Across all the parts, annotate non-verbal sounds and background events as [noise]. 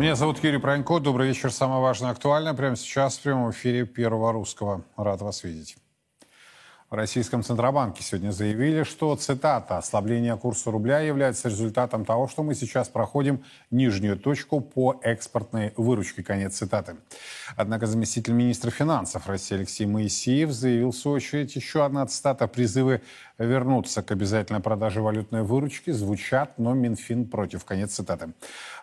Меня зовут Юрий Пронько. Добрый вечер. Самое важное актуальное прямо сейчас в прямом эфире Первого Русского. Рад вас видеть. В Российском Центробанке сегодня заявили, что, цитата, «ослабление курса рубля является результатом того, что мы сейчас проходим нижнюю точку по экспортной выручке». Конец цитаты. Однако заместитель министра финансов России Алексей Моисеев заявил, в свою очередь, еще одна цитата «призывы вернуться к обязательной продаже валютной выручки звучат, но Минфин против». Конец цитаты.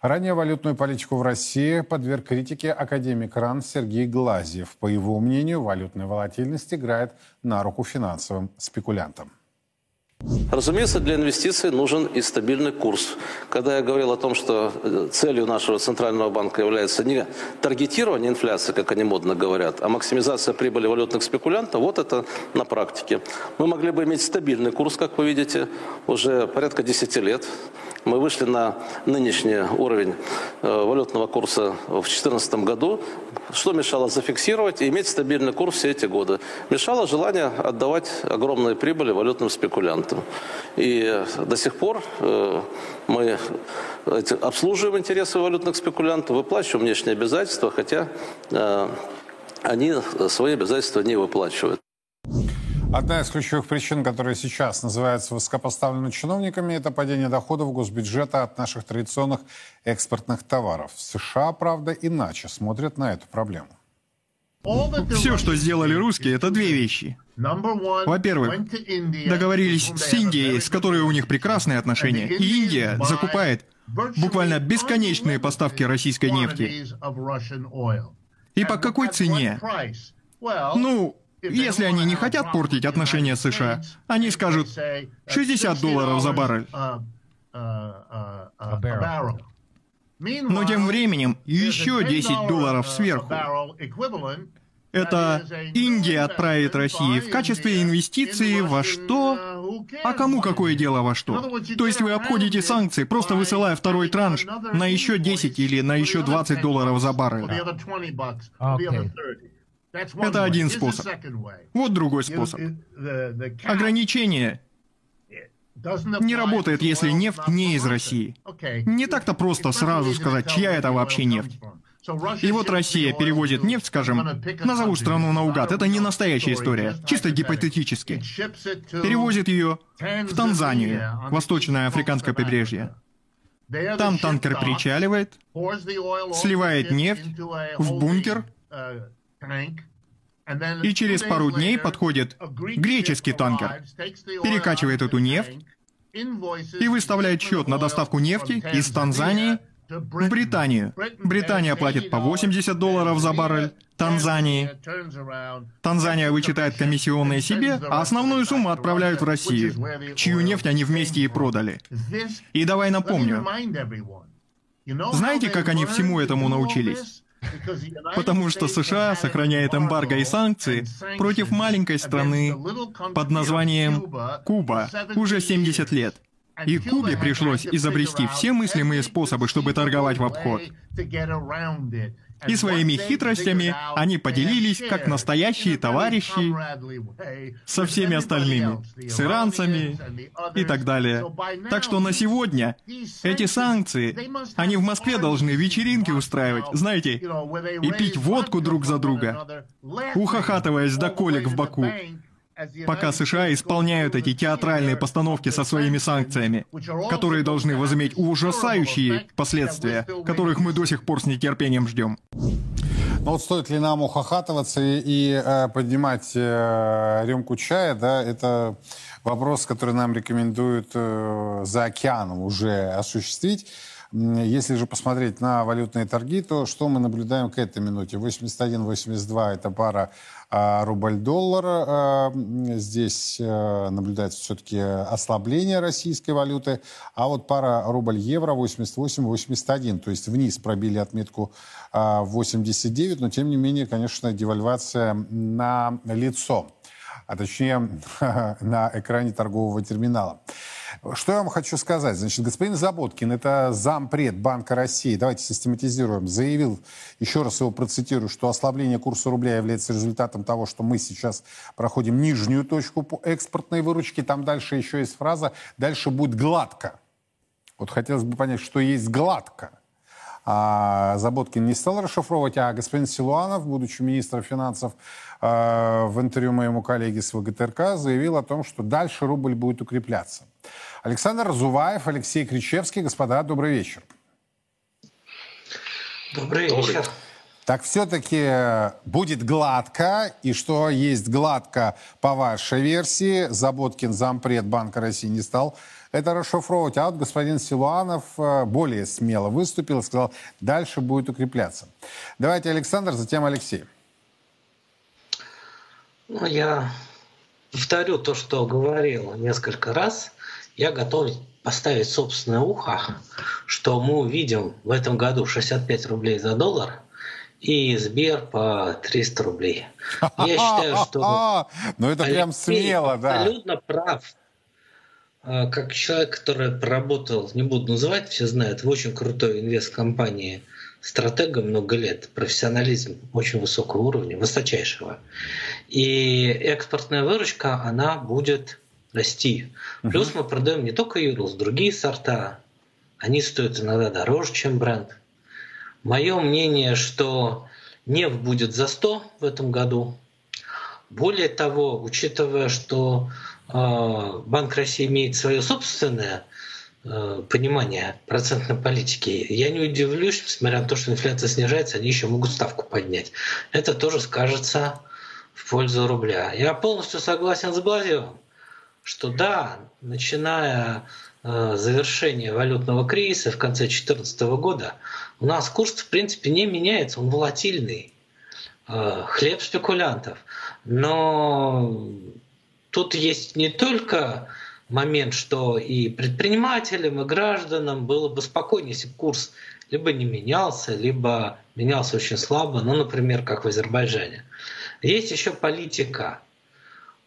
Ранее валютную политику в России подверг критике академик РАН Сергей Глазьев. По его мнению, валютная волатильность играет на руку финансовым спекулянтам. Разумеется, для инвестиций нужен и стабильный курс. Когда я говорил о том, что э, целью нашего Центрального банка является не таргетирование инфляции, как они модно говорят, а максимизация прибыли валютных спекулянтов, вот это на практике. Мы могли бы иметь стабильный курс, как вы видите, уже порядка 10 лет. Мы вышли на нынешний уровень э, валютного курса в 2014 году. Что мешало зафиксировать и иметь стабильный курс все эти годы? Мешало желание отдавать огромные прибыли валютным спекулянтам. И до сих пор э, мы обслуживаем интересы валютных спекулянтов, выплачиваем внешние обязательства, хотя э, они свои обязательства не выплачивают. Одна из ключевых причин, которая сейчас называется высокопоставленными чиновниками, это падение доходов госбюджета от наших традиционных экспортных товаров. В США, правда, иначе смотрят на эту проблему. Все, что сделали русские, это две вещи. Во-первых, договорились с Индией, с которой у них прекрасные отношения, и Индия закупает буквально бесконечные поставки российской нефти. И по какой цене? Ну, если они не хотят портить отношения с США, они скажут 60 долларов за баррель. Но тем временем еще 10 долларов сверху. Это Индия отправит России в качестве инвестиции во что? А кому какое дело во что? То есть вы обходите санкции, просто высылая второй транш на еще 10 или на еще 20 долларов за баррель. Okay. Это один способ. Вот другой способ. Ограничение не работает, если нефть не из России. Не так-то просто сразу сказать, чья это вообще нефть. И вот Россия перевозит нефть, скажем, назову страну наугад, это не настоящая история, чисто гипотетически. Перевозит ее в Танзанию, восточное африканское побережье. Там танкер причаливает, сливает нефть в бункер, и через пару дней подходит греческий танкер, перекачивает эту нефть и выставляет счет на доставку нефти из Танзании в Британию. Британия платит по 80 долларов за баррель, Танзании. Танзания вычитает комиссионные себе, а основную сумму отправляют в Россию, чью нефть они вместе и продали. И давай напомню. Знаете, как они всему этому научились? Потому что США сохраняет эмбарго и санкции против маленькой страны под названием Куба уже 70 лет. И Кубе пришлось изобрести все мыслимые способы, чтобы торговать в обход. И своими хитростями они поделились, как настоящие товарищи, со всеми остальными, с иранцами и так далее. Так что на сегодня эти санкции, они в Москве должны вечеринки устраивать, знаете, и пить водку друг за друга, ухахатываясь до колик в боку пока США исполняют эти театральные постановки со своими санкциями, которые должны возыметь ужасающие последствия, которых мы до сих пор с нетерпением ждем. Ну вот стоит ли нам ухахатываться и, и э, поднимать э, рюмку чая, да, это вопрос, который нам рекомендуют э, за океаном уже осуществить. Если же посмотреть на валютные торги, то что мы наблюдаем к этой минуте? 81-82 это пара а, рубль-доллар. А, здесь а, наблюдается все-таки ослабление российской валюты. А вот пара рубль-евро 88-81. То есть вниз пробили отметку 89, но тем не менее, конечно, девальвация на лицо а точнее [laughs] на экране торгового терминала. Что я вам хочу сказать? Значит, господин Заботкин, это зампред Банка России, давайте систематизируем, заявил, еще раз его процитирую, что ослабление курса рубля является результатом того, что мы сейчас проходим нижнюю точку по экспортной выручке. Там дальше еще есть фраза «дальше будет гладко». Вот хотелось бы понять, что есть гладко. А Заботкин не стал расшифровывать, а господин Силуанов, будучи министром финансов, э, в интервью моему коллеге с ВГТРК заявил о том, что дальше рубль будет укрепляться. Александр Зуваев, Алексей Кричевский. Господа, добрый вечер. Добрый вечер. Так все-таки будет гладко, и что есть гладко по вашей версии, Заботкин, зампред Банка России, не стал это расшифровывать. А вот господин Силуанов э, более смело выступил и сказал, дальше будет укрепляться. Давайте Александр, затем Алексей. Ну, я повторю то, что говорил несколько раз. Я готов поставить собственное ухо, что мы увидим в этом году 65 рублей за доллар и Сбер по 300 рублей. Я считаю, что... [laughs] Ну это прям смело, да. Абсолютно прав. А, как человек, который проработал, не буду называть, все знают, в очень крутой инвест-компании стратега много лет, профессионализм очень высокого уровня, высочайшего. И экспортная выручка, она будет расти. Плюс мы продаем не только Юрлс, другие сорта. Они стоят иногда дороже, чем бренд. Мое мнение, что нефть будет за 100 в этом году. Более того, учитывая, что Банк России имеет свое собственное а, понимание процентной политики, я не удивлюсь, несмотря на то, что инфляция снижается, они еще могут ставку поднять. Это тоже скажется в пользу рубля. Я полностью согласен с Глазевым, что да, начиная э, завершения валютного кризиса в конце 2014 года, у нас курс в принципе не меняется, он волатильный. Э, хлеб спекулянтов. Но тут есть не только момент, что и предпринимателям, и гражданам было бы спокойнее, если бы курс либо не менялся, либо менялся очень слабо, ну, например, как в Азербайджане. Есть еще политика.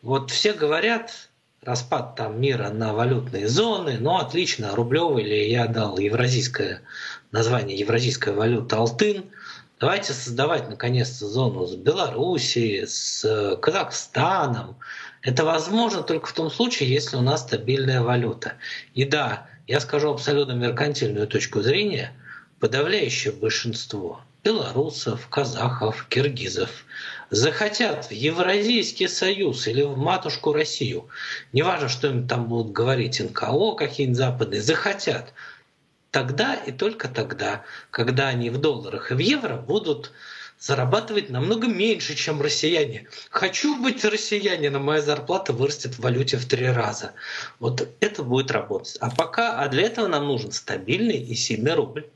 Вот все говорят, распад там мира на валютные зоны, ну, отлично, рублевый или я дал евразийское название евразийская валюта Алтын. Давайте создавать наконец-то зону с Белоруссией, с Казахстаном, это возможно только в том случае, если у нас стабильная валюта. И да, я скажу абсолютно меркантильную точку зрения, подавляющее большинство белорусов, казахов, киргизов захотят в Евразийский союз или в матушку Россию, неважно, что им там будут говорить НКО какие-нибудь западные, захотят, тогда и только тогда, когда они в долларах и в евро будут зарабатывать намного меньше, чем россияне. Хочу быть россиянином, моя зарплата вырастет в валюте в три раза. Вот это будет работать. А пока, а для этого нам нужен стабильный и сильный рубль.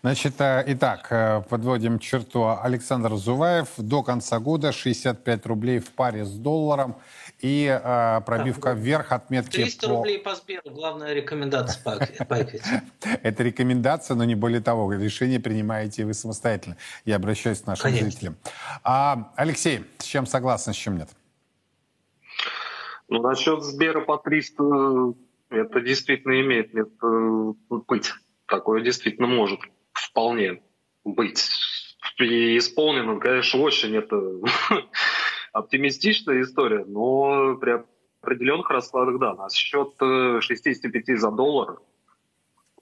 Значит, э, итак, э, подводим черту. Александр Зуваев до конца года 65 рублей в паре с долларом и э, пробивка вверх отметки 300 по... рублей по Сберу, главная рекомендация по, по [laughs] Это рекомендация, но не более того. Решение принимаете вы самостоятельно. Я обращаюсь к нашим зрителям. А, Алексей, с чем согласен, с чем нет? Ну, насчет Сбера по 300, это действительно имеет место быть. Такое действительно может вполне быть. И исполнено, конечно, очень это [laughs] оптимистичная история, но при определенных раскладах, да. На счет 65 э, за доллар,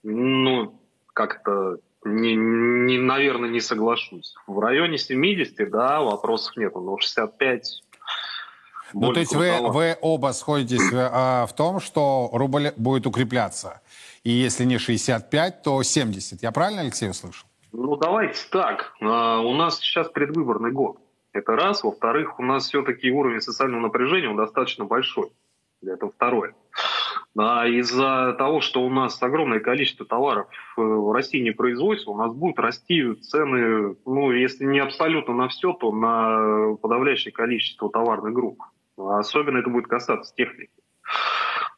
ну, как-то, не, не, наверное, не соглашусь. В районе 70, да, вопросов нет, но 65 ну, то есть вы, вы оба сходитесь в, а, в том, что рубль будет укрепляться. И если не 65, то 70. Я правильно, Алексей, услышал? Ну, давайте так. А, у нас сейчас предвыборный год. Это раз. Во-вторых, у нас все-таки уровень социального напряжения он достаточно большой. Это второе. А из-за того, что у нас огромное количество товаров э, в России не производится, у нас будут расти цены, ну, если не абсолютно на все, то на подавляющее количество товарных групп. Особенно это будет касаться техники.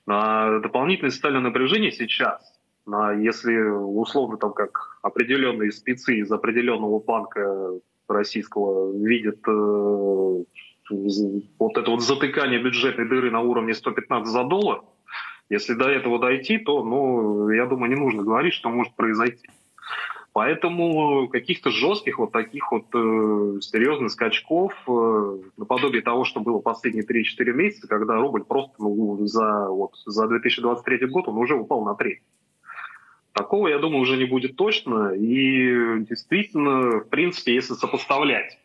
А дополнительное социальное напряжение сейчас, если условно там как определенные спецы из определенного банка российского видят э, вот это вот затыкание бюджетной дыры на уровне 115 за доллар, если до этого дойти, то, ну, я думаю, не нужно говорить, что может произойти. Поэтому каких-то жестких вот таких вот э, серьезных скачков, э, наподобие того, что было последние 3-4 месяца, когда рубль просто ну, за, вот, за 2023 год он уже упал на треть. Такого, я думаю, уже не будет точно. И действительно, в принципе, если сопоставлять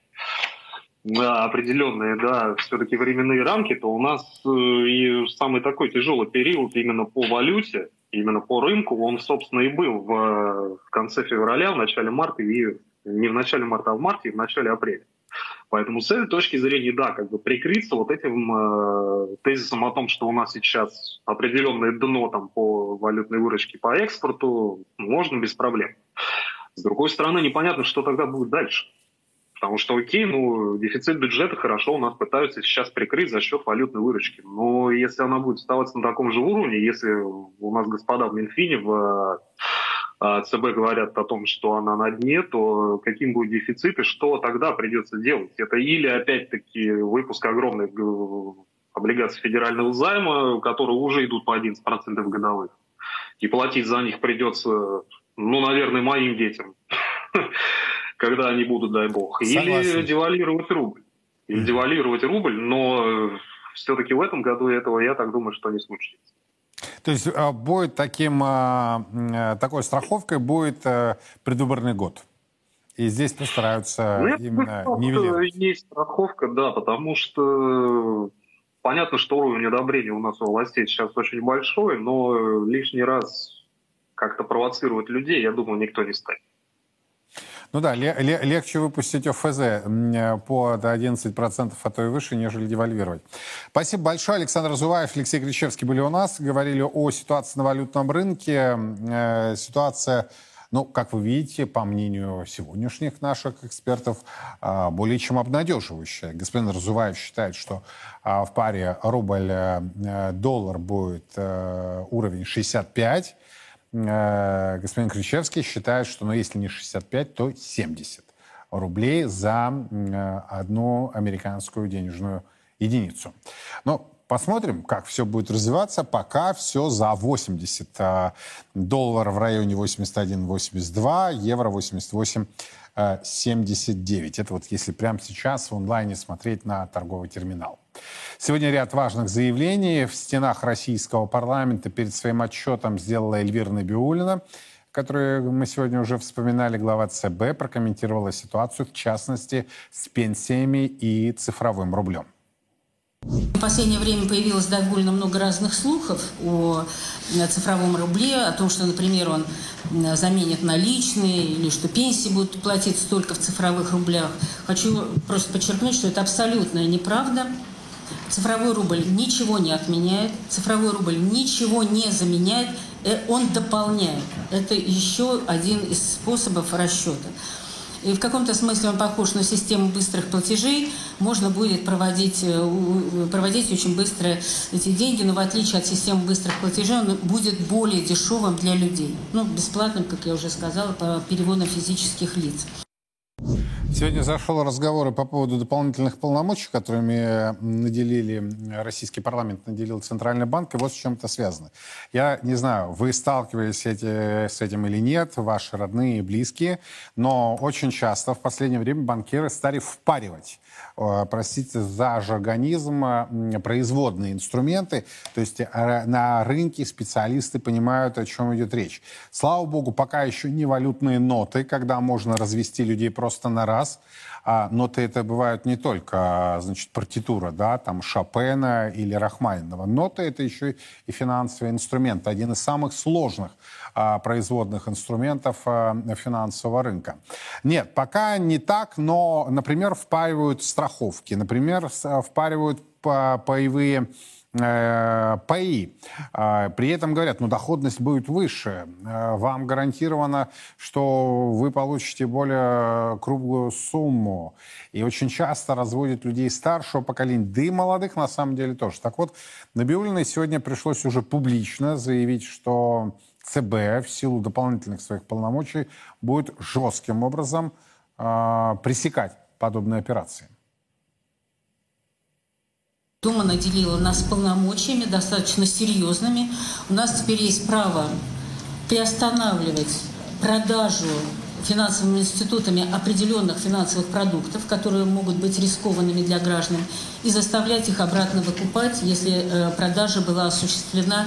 да, определенные, да, все-таки временные рамки, то у нас э, и самый такой тяжелый период именно по валюте, именно по рынку, он, собственно, и был в конце февраля, в начале марта, и не в начале марта, а в марте, и в начале апреля. Поэтому с этой точки зрения, да, как бы прикрыться вот этим э, тезисом о том, что у нас сейчас определенное дно там по валютной выручке по экспорту, можно без проблем. С другой стороны, непонятно, что тогда будет дальше. Потому что, окей, ну, дефицит бюджета хорошо у нас пытаются сейчас прикрыть за счет валютной выручки. Но если она будет оставаться на таком же уровне, если у нас господа в Минфине в ЦБ говорят о том, что она на дне, то каким будет дефицит и что тогда придется делать? Это или опять-таки выпуск огромных облигаций федерального займа, которые уже идут по 11% годовых, и платить за них придется, ну, наверное, моим детям, [laughs] когда они будут, дай бог. Или девалировать рубль. Или девалировать рубль, но все-таки в этом году этого, я так думаю, что не случится. То есть а, будет таким, а, э, такой страховкой будет э, предвыборный год. И здесь постараются ну, именно нивелировать. Есть страховка, да, потому что понятно, что уровень одобрения у нас у властей сейчас очень большой, но лишний раз как-то провоцировать людей, я думаю, никто не станет. Ну да, легче выпустить ОФЗ по 11%, а то и выше, нежели девальвировать. Спасибо большое. Александр Зуваев, Алексей Кричевский были у нас. Говорили о ситуации на валютном рынке. Э, ситуация... Ну, как вы видите, по мнению сегодняшних наших экспертов, э, более чем обнадеживающая. Господин Разуваев считает, что э, в паре рубль-доллар будет уровень 65, Э, господин Кричевский считает, что, ну, если не 65, то 70 рублей за э, одну американскую денежную единицу. Но посмотрим, как все будет развиваться. Пока все за 80 э, долларов в районе 81-82, евро 88 79. Это вот если прямо сейчас в онлайне смотреть на торговый терминал. Сегодня ряд важных заявлений в стенах российского парламента перед своим отчетом сделала Эльвира Набиулина, которую мы сегодня уже вспоминали, глава ЦБ прокомментировала ситуацию, в частности, с пенсиями и цифровым рублем. В последнее время появилось довольно много разных слухов о цифровом рубле, о том, что, например, он заменит наличные или что пенсии будут платиться только в цифровых рублях. Хочу просто подчеркнуть, что это абсолютная неправда. Цифровой рубль ничего не отменяет, цифровой рубль ничего не заменяет, э, он дополняет. Это еще один из способов расчета. И в каком-то смысле он похож на систему быстрых платежей. Можно будет проводить, э, проводить очень быстро эти деньги, но в отличие от системы быстрых платежей он будет более дешевым для людей. Ну, бесплатным, как я уже сказала, по переводам физических лиц. Сегодня зашел разговор по поводу дополнительных полномочий, которыми наделили, российский парламент наделил Центральный банк, и вот с чем это связано. Я не знаю, вы сталкивались эти, с этим или нет, ваши родные и близкие, но очень часто в последнее время банкиры стали впаривать Э, простите за жаргонизм, э, производные инструменты. То есть э, на рынке специалисты понимают, о чем идет речь. Слава богу, пока еще не валютные ноты, когда можно развести людей просто на раз. А ноты это бывают не только, значит, партитура, да, там Шопена или Рахманинова. Ноты это еще и финансовый инструмент, один из самых сложных производных инструментов а, финансового рынка. Нет, пока не так, но, например, впаривают страховки, например, впаривают паевые Э, ПАИ. А, при этом говорят, ну, доходность будет выше. Э, вам гарантировано, что вы получите более круглую сумму. И очень часто разводят людей старшего поколения, да и молодых на самом деле тоже. Так вот, Набиулиной сегодня пришлось уже публично заявить, что ЦБ в силу дополнительных своих полномочий будет жестким образом э, пресекать подобные операции. Дума наделила нас полномочиями достаточно серьезными. У нас теперь есть право приостанавливать продажу финансовыми институтами определенных финансовых продуктов, которые могут быть рискованными для граждан, и заставлять их обратно выкупать, если продажа была осуществлена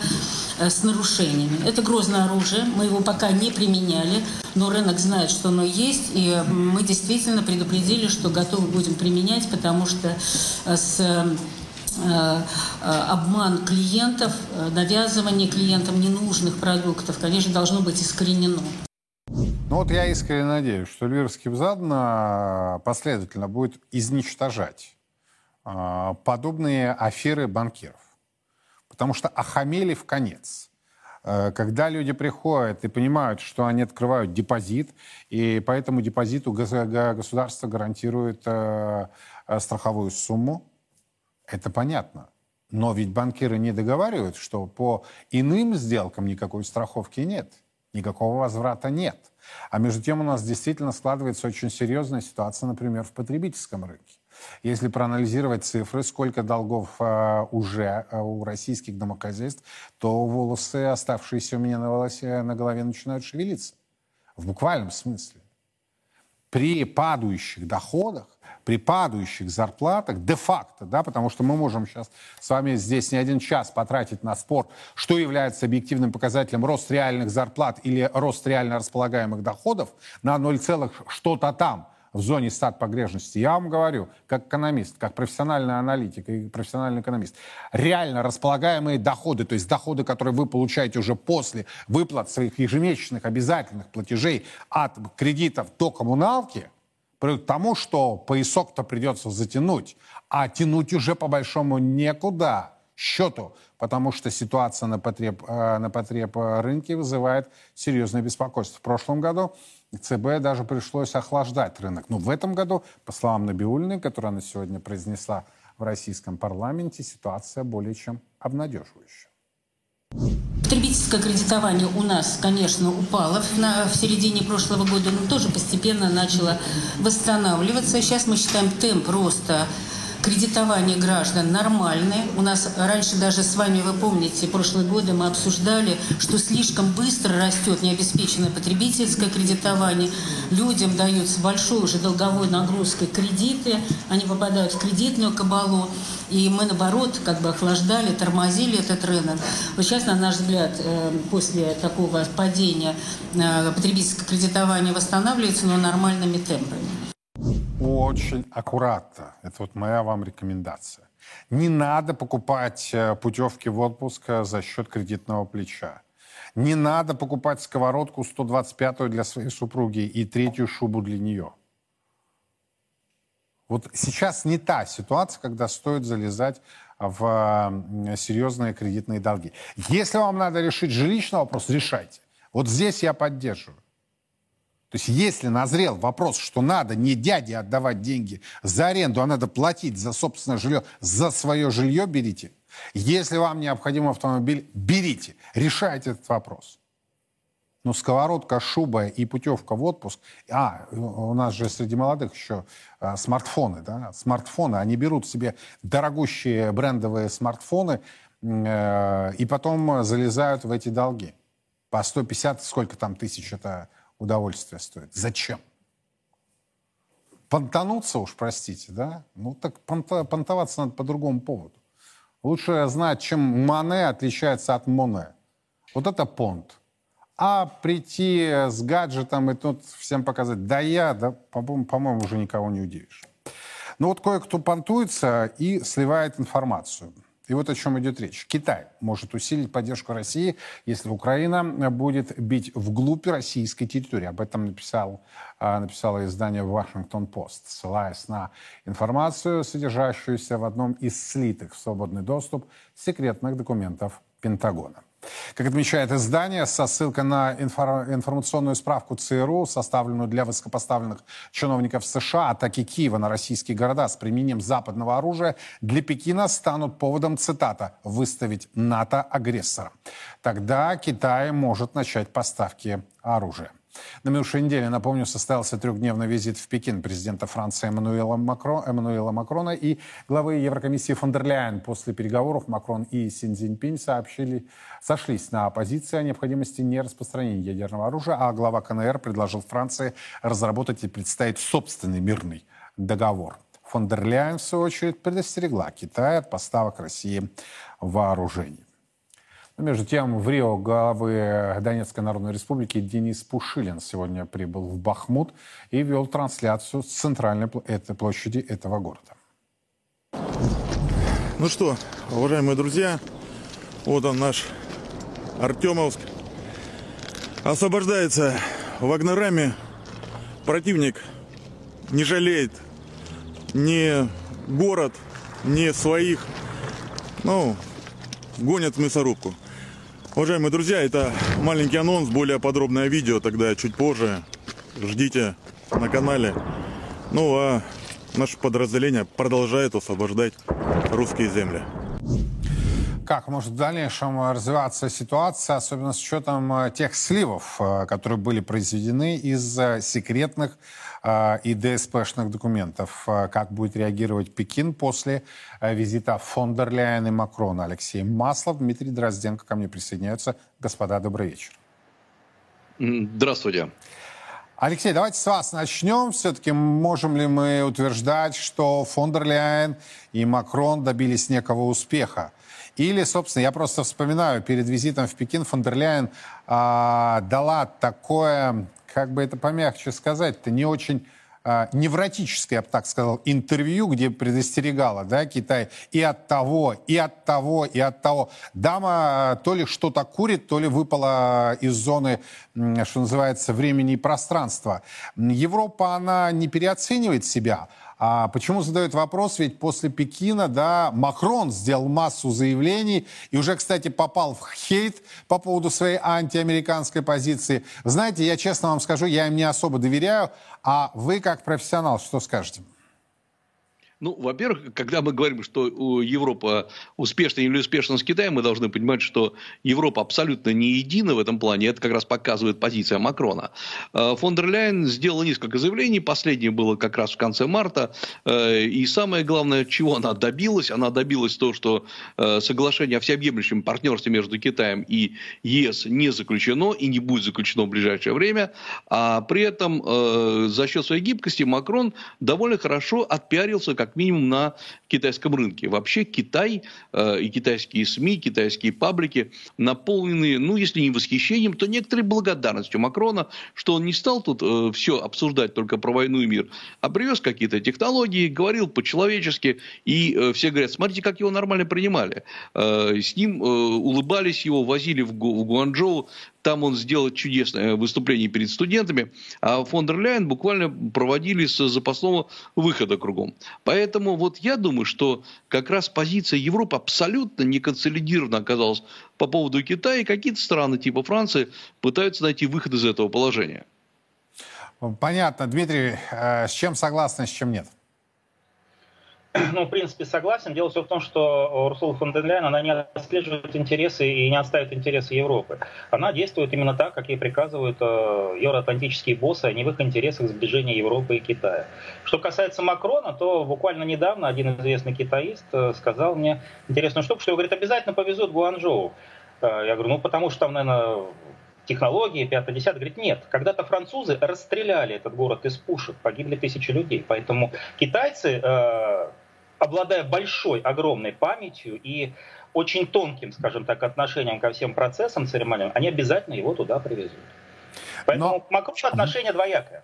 с нарушениями. Это грозное оружие, мы его пока не применяли, но рынок знает, что оно есть, и мы действительно предупредили, что готовы будем применять, потому что с Э, э, обман клиентов, э, навязывание клиентам ненужных продуктов, конечно, должно быть искоренено. Ну вот я искренне надеюсь, что Львирский БЗАДН последовательно будет изничтожать подобные аферы банкиров. Потому что охамели в конец. Когда люди приходят и понимают, что они открывают депозит, и по этому депозиту государство гарантирует страховую сумму, это понятно. Но ведь банкиры не договаривают, что по иным сделкам никакой страховки нет, никакого возврата нет. А между тем у нас действительно складывается очень серьезная ситуация, например, в потребительском рынке. Если проанализировать цифры, сколько долгов э, уже э, у российских домохозяйств, то волосы, оставшиеся у меня на, волосе, на голове, начинают шевелиться. В буквальном смысле. При падающих доходах при падающих зарплатах де-факто, да, потому что мы можем сейчас с вами здесь не один час потратить на спор, что является объективным показателем рост реальных зарплат или рост реально располагаемых доходов на 0, что-то там в зоне стат погрешности. Я вам говорю, как экономист, как профессиональный аналитик и профессиональный экономист, реально располагаемые доходы, то есть доходы, которые вы получаете уже после выплат своих ежемесячных обязательных платежей от кредитов до коммуналки – приводит к тому, что поясок-то придется затянуть, а тянуть уже по большому некуда счету, потому что ситуация на потреб, э, на потреб рынке вызывает серьезное беспокойство. В прошлом году ЦБ даже пришлось охлаждать рынок. Но в этом году, по словам Набиулиной, которую она сегодня произнесла в российском парламенте, ситуация более чем обнадеживающая. Потребительское кредитование у нас, конечно, упало на, в середине прошлого года, но тоже постепенно начало восстанавливаться. Сейчас мы считаем темп роста кредитование граждан нормальное. У нас раньше даже с вами, вы помните, прошлые годы мы обсуждали, что слишком быстро растет необеспеченное потребительское кредитование. Людям даются большой уже долговой нагрузкой кредиты, они попадают в кредитную кабалу. И мы, наоборот, как бы охлаждали, тормозили этот рынок. Вот сейчас, на наш взгляд, э, после такого падения э, потребительское кредитование восстанавливается, но нормальными темпами очень аккуратно. Это вот моя вам рекомендация. Не надо покупать э, путевки в отпуск э, за счет кредитного плеча. Не надо покупать сковородку 125 для своей супруги и третью шубу для нее. Вот сейчас не та ситуация, когда стоит залезать в серьезные кредитные долги. Если вам надо решить жилищный вопрос, решайте. Вот здесь я поддерживаю. То есть если назрел вопрос, что надо не дяде отдавать деньги за аренду, а надо платить за собственное жилье, за свое жилье берите. Если вам необходим автомобиль, берите. Решайте этот вопрос. Но сковородка, шуба и путевка в отпуск. А, у нас же среди молодых еще а, смартфоны, да? Смартфоны. Они берут себе дорогущие брендовые смартфоны э, и потом залезают в эти долги. По 150, сколько там тысяч это удовольствие стоит. Зачем? Понтануться уж, простите, да? Ну так понтоваться надо по другому поводу. Лучше знать, чем Мане отличается от Моне. Вот это понт. А прийти с гаджетом и тут всем показать, да я, да, по-моему, по уже никого не удивишь. Ну вот кое-кто понтуется и сливает информацию. И вот о чем идет речь. Китай может усилить поддержку России, если Украина будет бить вглубь российской территории. Об этом написал, а, написало издание «Вашингтон-Пост», ссылаясь на информацию, содержащуюся в одном из слитых в свободный доступ секретных документов Пентагона. Как отмечает издание, со ссылкой на информационную справку ЦРУ, составленную для высокопоставленных чиновников США, атаки Киева на российские города с применением западного оружия для Пекина станут поводом, цитата, «выставить НАТО агрессора». Тогда Китай может начать поставки оружия. На минувшей неделе, напомню, состоялся трехдневный визит в Пекин президента Франции Эммануэла, Макро, Эммануэла Макрона и главы Еврокомиссии фон дер Ляйен. После переговоров Макрон и Син Цзиньпинь сообщили, сошлись на позиции о необходимости не распространения ядерного оружия, а глава КНР предложил Франции разработать и представить собственный мирный договор. Фон дер Ляйен, в свою очередь, предостерегла Китай от поставок России вооружений. Между тем, в Рио главы Донецкой Народной Республики Денис Пушилин сегодня прибыл в Бахмут и вел трансляцию с центральной площади этого города. Ну что, уважаемые друзья, вот он наш Артемовск. Освобождается вагнерами. Противник не жалеет ни город, ни своих. Ну, гонят в мясорубку. Уважаемые друзья, это маленький анонс, более подробное видео тогда чуть позже. Ждите на канале. Ну а наше подразделение продолжает освобождать русские земли. Как может в дальнейшем развиваться ситуация, особенно с учетом э, тех сливов, э, которые были произведены из э, секретных и ДСПшных документов? Как будет реагировать Пекин после визита фон дер Ляйен и Макрона? Алексей Маслов, Дмитрий Дрозденко ко мне присоединяются. Господа, добрый вечер. Здравствуйте. Алексей, давайте с вас начнем. Все-таки можем ли мы утверждать, что фон дер Ляйен и Макрон добились некого успеха? Или, собственно, я просто вспоминаю, перед визитом в Пекин фон дер Ляйен а, дала такое, как бы это помягче сказать-то, не очень а, невротическое, я бы так сказал, интервью, где предостерегала да, Китай и от того, и от того, и от того. Дама а, то ли что-то курит, то ли выпала из зоны, что называется, времени и пространства. Европа, она не переоценивает себя, а почему задают вопрос? Ведь после Пекина, да, Макрон сделал массу заявлений и уже, кстати, попал в хейт по поводу своей антиамериканской позиции. Знаете, я честно вам скажу, я им не особо доверяю. А вы, как профессионал, что скажете? Ну, во-первых, когда мы говорим, что Европа успешна или успешна с Китаем, мы должны понимать, что Европа абсолютно не едина в этом плане. Это как раз показывает позиция Макрона. Э, фон дер Ляйен сделала несколько заявлений. Последнее было как раз в конце марта. Э, и самое главное, чего она добилась? Она добилась того, что э, соглашение о всеобъемлющем партнерстве между Китаем и ЕС не заключено и не будет заключено в ближайшее время. А при этом за счет своей гибкости Макрон довольно хорошо отпиарился как как минимум на китайском рынке. Вообще Китай э, и китайские СМИ, китайские паблики наполнены, ну, если не восхищением, то некоторой благодарностью Макрона, что он не стал тут э, все обсуждать только про войну и мир, а привез какие-то технологии, говорил по-человечески, и э, все говорят, смотрите, как его нормально принимали. Э, с ним э, улыбались его, возили в, в Гуанчжоу, там он сделал чудесное выступление перед студентами, а фон дер Ляйен буквально проводили с запасного выхода кругом. Поэтому вот я думаю, что как раз позиция Европы абсолютно не консолидирована оказалась по поводу Китая, и какие-то страны типа Франции пытаются найти выход из этого положения. Понятно. Дмитрий, э, с чем согласны, с чем нет? [clears throat] ну, в принципе, согласен. Дело все в том, что Урсула фон дер Ляйен, она не отслеживает интересы и не отставит интересы Европы. Она действует именно так, как ей приказывают э, евроатлантические боссы, а не в их интересах сближения Европы и Китая. Что касается Макрона, то буквально недавно один известный китаист э, сказал мне интересную штуку, что, говорит, обязательно повезут Гуанчжоу. Э, я говорю, ну, потому что там, наверное, технологии, 5-10, говорит, нет, когда-то французы расстреляли этот город из пушек, погибли тысячи людей, поэтому китайцы э, обладая большой, огромной памятью и очень тонким, скажем так, отношением ко всем процессам церемониям, они обязательно его туда привезут. Поэтому Но... к Макрошу отношение двоякое.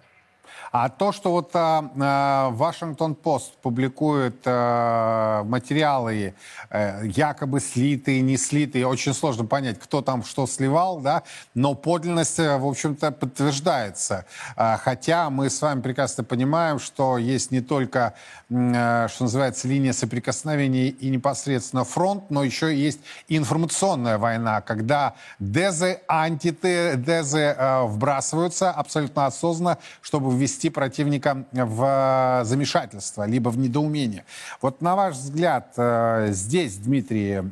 А то, что вот Вашингтон-Пост публикует а, материалы а, якобы слитые, не слитые, очень сложно понять, кто там что сливал, да, но подлинность, э, в общем-то, подтверждается. А, хотя мы с вами прекрасно понимаем, что есть не только, а, что называется, линия соприкосновения и непосредственно фронт, но еще есть информационная война, когда дезы, антитезы а, вбрасываются абсолютно осознанно, чтобы ввести противника в замешательство, либо в недоумение. Вот на ваш взгляд, здесь, Дмитрий,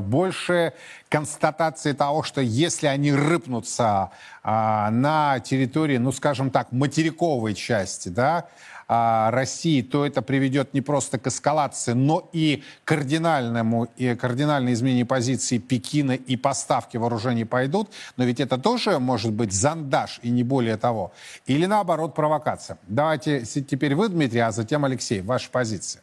больше констатации того, что если они рыпнутся на территории, ну, скажем так, материковой части, да, а, России, то это приведет не просто к эскалации, но и кардинальному и кардинальной измене позиции Пекина и поставки вооружений пойдут. Но ведь это тоже может быть зандаш и не более того. Или наоборот провокация. Давайте теперь вы, Дмитрий, а затем Алексей. Ваша позиция.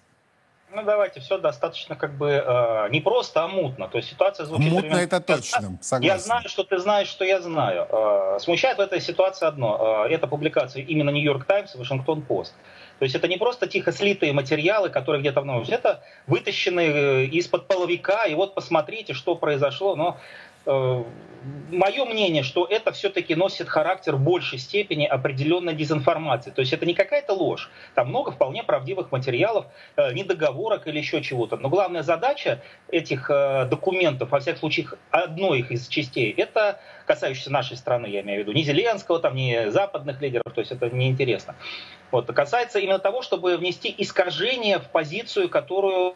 Ну, давайте, все достаточно как бы э, не просто, а мутно. То есть ситуация звучит... Мутно примерно, это точно, согласен. Я знаю, что ты знаешь, что я знаю. Э, смущает в этой ситуации одно. Э, это публикация именно Нью-Йорк Таймс и Вашингтон-Пост. То есть это не просто тихо слитые материалы, которые где-то в это вытащенные э, из-под половика, и вот посмотрите, что произошло. Но мое мнение, что это все-таки носит характер в большей степени определенной дезинформации. То есть это не какая-то ложь. Там много вполне правдивых материалов, э, недоговорок или еще чего-то. Но главная задача этих э, документов, во всяком случае, одной из частей, это касающаяся нашей страны, я имею в виду, не Зеленского, там, не западных лидеров, то есть это неинтересно. Вот, касается именно того, чтобы внести искажение в позицию, которую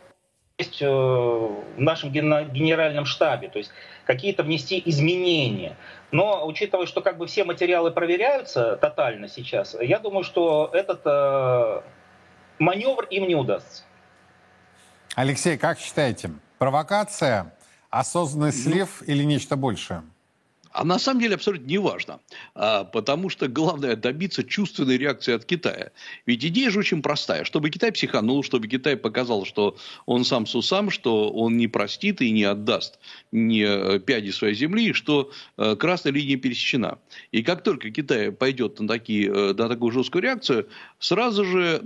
есть э, в нашем генеральном штабе, то есть какие-то внести изменения. Но учитывая, что как бы все материалы проверяются тотально сейчас, я думаю, что этот э, маневр им не удастся. Алексей, как считаете, провокация, осознанный слив ну, или нечто большее? А на самом деле абсолютно не важно, а, потому что главное добиться чувственной реакции от Китая. Ведь идея же очень простая, чтобы Китай психанул, чтобы Китай показал, что он сам с усам, что он не простит и не отдаст ни э, пяди своей земли, что э, красная линия пересечена. И как только Китай пойдет на, такие, э, на такую жесткую реакцию, сразу же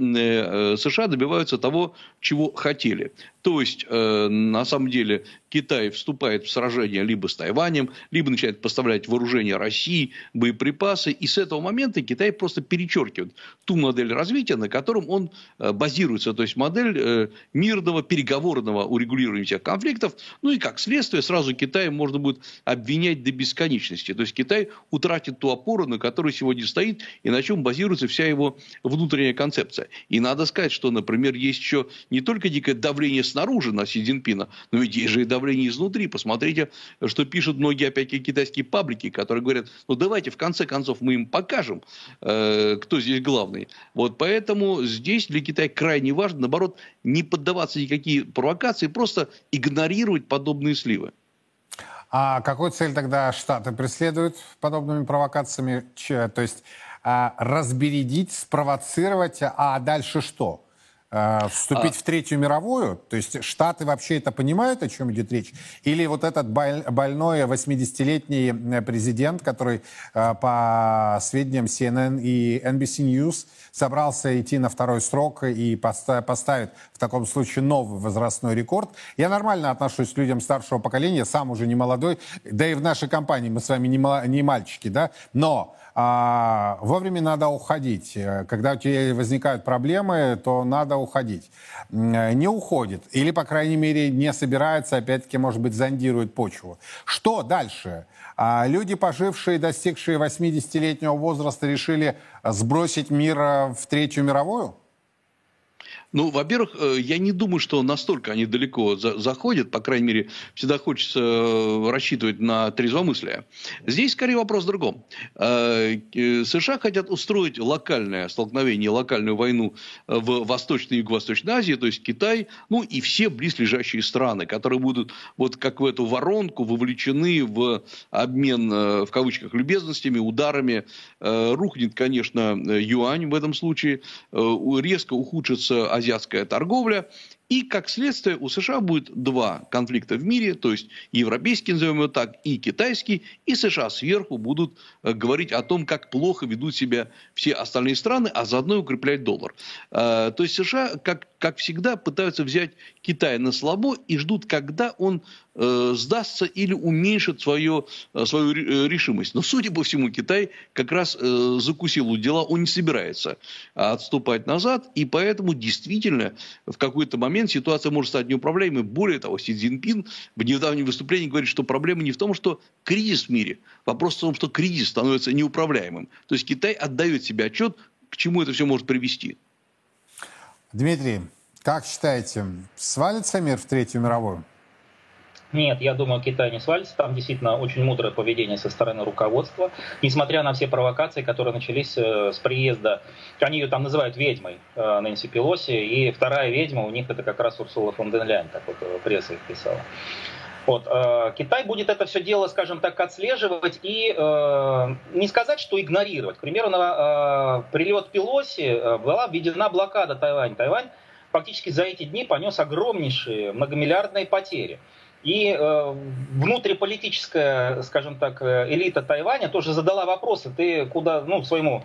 США добиваются того, чего хотели. То есть, на самом деле, Китай вступает в сражение либо с Тайванем, либо начинает поставлять вооружение России, боеприпасы. И с этого момента Китай просто перечеркивает ту модель развития, на котором он э, базируется. То есть, модель э, мирного, переговорного урегулирования всех конфликтов. Ну и как следствие, сразу Китай можно будет обвинять до бесконечности. То есть, Китай утратит ту опору, на которой сегодня стоит, и на чем базируется вся его внутренняя концепция. И надо сказать, что, например, есть еще не только дикое давление снаружи на Си Цзиньпина, но ведь есть же и давление изнутри. Посмотрите, что пишут многие, опять-таки, китайские паблики, которые говорят, ну давайте в конце концов мы им покажем, э, кто здесь главный. Вот поэтому здесь для Китая крайне важно, наоборот, не поддаваться никакие провокации, просто игнорировать подобные сливы. А какую цель тогда Штаты преследуют подобными провокациями? То есть а, разбередить, спровоцировать, а дальше что? Э, вступить а... в Третью мировую? То есть Штаты вообще это понимают, о чем идет речь? Или вот этот больной 80-летний э, президент, который э, по сведениям CNN и NBC News собрался идти на второй срок и поставит в таком случае новый возрастной рекорд. Я нормально отношусь к людям старшего поколения, сам уже не молодой, да и в нашей компании мы с вами не, не мальчики, да, но а, вовремя надо уходить. Когда у тебя возникают проблемы, то надо уходить. Не уходит. Или, по крайней мере, не собирается, опять-таки, может быть, зондирует почву. Что дальше? А, люди, пожившие, достигшие 80-летнего возраста, решили сбросить мир в Третью мировую? Ну, во-первых, э, я не думаю, что настолько они далеко за заходят, по крайней мере, всегда хочется э, рассчитывать на трезвомыслие. Здесь скорее вопрос в другом. Э, США хотят устроить локальное столкновение, локальную войну в Восточной и Юго-Восточной Азии, то есть Китай, ну и все близлежащие страны, которые будут вот как в эту воронку вовлечены в обмен, в кавычках, любезностями, ударами. Рухнет, конечно, юань в этом случае, резко ухудшится азиатская азиатская торговля. И, как следствие, у США будет два конфликта в мире, то есть европейский, назовем его так, и китайский, и США сверху будут э, говорить о том, как плохо ведут себя все остальные страны, а заодно укреплять доллар. Э, то есть США, как, как всегда, пытаются взять Китай на слабо и ждут, когда он э, сдастся или уменьшит свое, свою решимость. Но, судя по всему, Китай как раз закусил у дела, он не собирается отступать назад, и поэтому действительно в какой-то момент ситуация может стать неуправляемой. Более того, Си Цзиньпин в недавнем выступлении говорит, что проблема не в том, что кризис в мире. Вопрос в том, что кризис становится неуправляемым. То есть Китай отдает себе отчет, к чему это все может привести. Дмитрий, как считаете, свалится мир в Третью мировую? Нет, я думаю, Китай не свалится. Там действительно очень мудрое поведение со стороны руководства. Несмотря на все провокации, которые начались э, с приезда, они ее там называют ведьмой, э, Нэнси Пелоси, и вторая ведьма у них это как раз Урсула фон ден Ляйн, так вот э, пресса их писала. Вот, Китай будет это все дело, скажем так, отслеживать и э, не сказать, что игнорировать. К примеру, на э, прилет Пелоси была введена блокада Тайвань. Тайвань фактически за эти дни понес огромнейшие многомиллиардные потери. И э, внутриполитическая, скажем так, э, элита Тайваня тоже задала вопросы, ты куда, ну, своему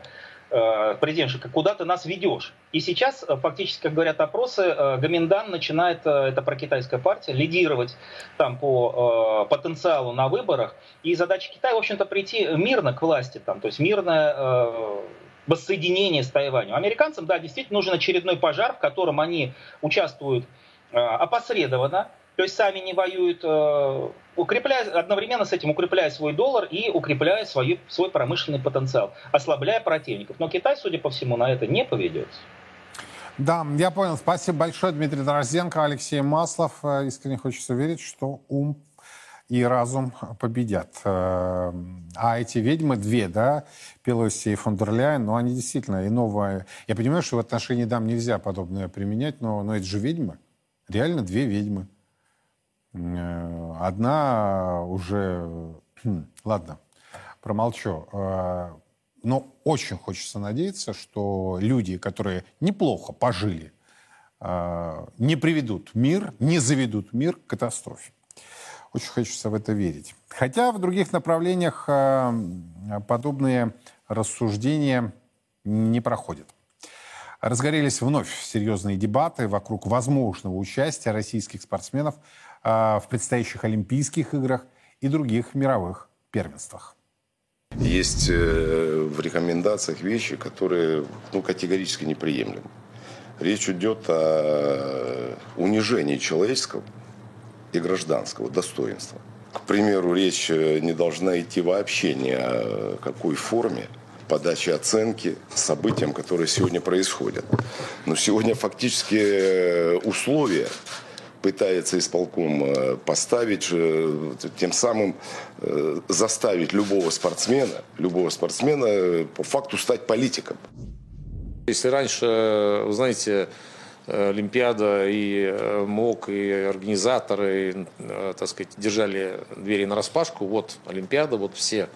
э, президентше, куда ты нас ведешь? И сейчас, э, фактически, как говорят опросы, э, Гаминдан начинает, э, это прокитайская партия, лидировать там по э, потенциалу на выборах. И задача Китая, в общем-то, прийти мирно к власти, там, то есть мирное э, воссоединение с Тайванем. Американцам, да, действительно нужен очередной пожар, в котором они участвуют э, опосредованно, то есть сами не воюют, э, укрепляя, одновременно с этим укрепляя свой доллар и укрепляя свой, свой промышленный потенциал, ослабляя противников. Но Китай, судя по всему, на это не поведется. Да, я понял. Спасибо большое, Дмитрий Дорозденко, Алексей Маслов. Э, искренне хочется верить, что ум и разум победят. Э, а эти ведьмы, две, да, Пелоси и фон дер ну, они действительно иного... Я понимаю, что в отношении дам нельзя подобное применять, но, но это же ведьмы. Реально две ведьмы. Э, одна уже... [clears throat] Ладно, промолчу. Э, но очень хочется надеяться, что люди, которые неплохо пожили, не приведут мир, не заведут мир к катастрофе. Очень хочется в это верить. Хотя в других направлениях подобные рассуждения не проходят. Разгорелись вновь серьезные дебаты вокруг возможного участия российских спортсменов в предстоящих Олимпийских играх и других мировых первенствах. Есть э, в рекомендациях вещи, которые ну, категорически неприемлемы. Речь идет о унижении человеческого и гражданского достоинства. К примеру, речь э, не должна идти вообще ни о какой форме подачи оценки событиям, которые сегодня происходят. Но сегодня фактически э, условия пытается исполком э, поставить, тем самым заставить любого спортсмена, любого спортсмена по факту стать политиком. Если раньше, вы знаете, Олимпиада и МОК, и организаторы, так сказать, держали двери на распашку, вот Олимпиада, вот все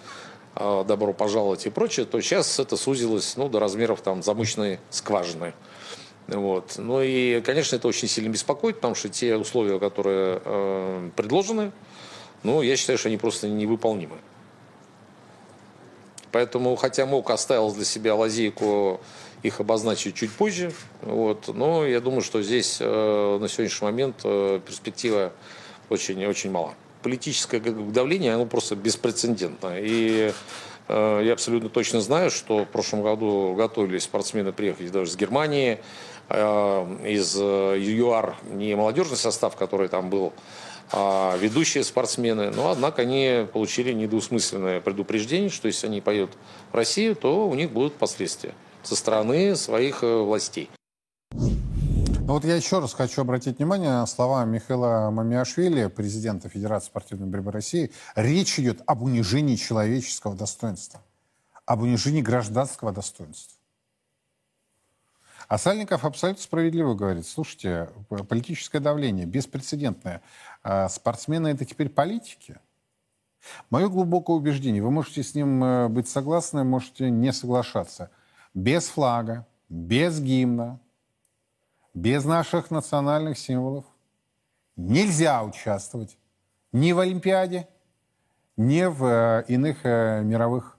добро пожаловать и прочее, то сейчас это сузилось ну, до размеров там, замочной скважины. Вот. Ну и, конечно, это очень сильно беспокоит, потому что те условия, которые э, предложены, ну, я считаю, что они просто невыполнимы. Поэтому, хотя МОК оставил для себя лазейку их обозначить чуть позже, вот, но я думаю, что здесь э, на сегодняшний момент э, перспектива очень-очень мала. Политическое давление, оно просто беспрецедентно. И э, я абсолютно точно знаю, что в прошлом году готовились спортсмены приехать даже с Германии, из ЮАР не молодежный состав, который там был, а ведущие спортсмены. Но, однако, они получили недвусмысленное предупреждение, что если они поедут в Россию, то у них будут последствия со стороны своих э, властей. Ну вот я еще раз хочу обратить внимание на слова Михаила Мамиашвили, президента Федерации спортивной борьбы России. Речь идет об унижении человеческого достоинства, об унижении гражданского достоинства. А Сальников абсолютно справедливо говорит, слушайте, политическое давление беспрецедентное. А спортсмены это теперь политики. Мое глубокое убеждение, вы можете с ним э, быть согласны, можете не соглашаться. Без флага, без гимна, без наших национальных символов нельзя участвовать ни в Олимпиаде, ни в э, иных э, мировых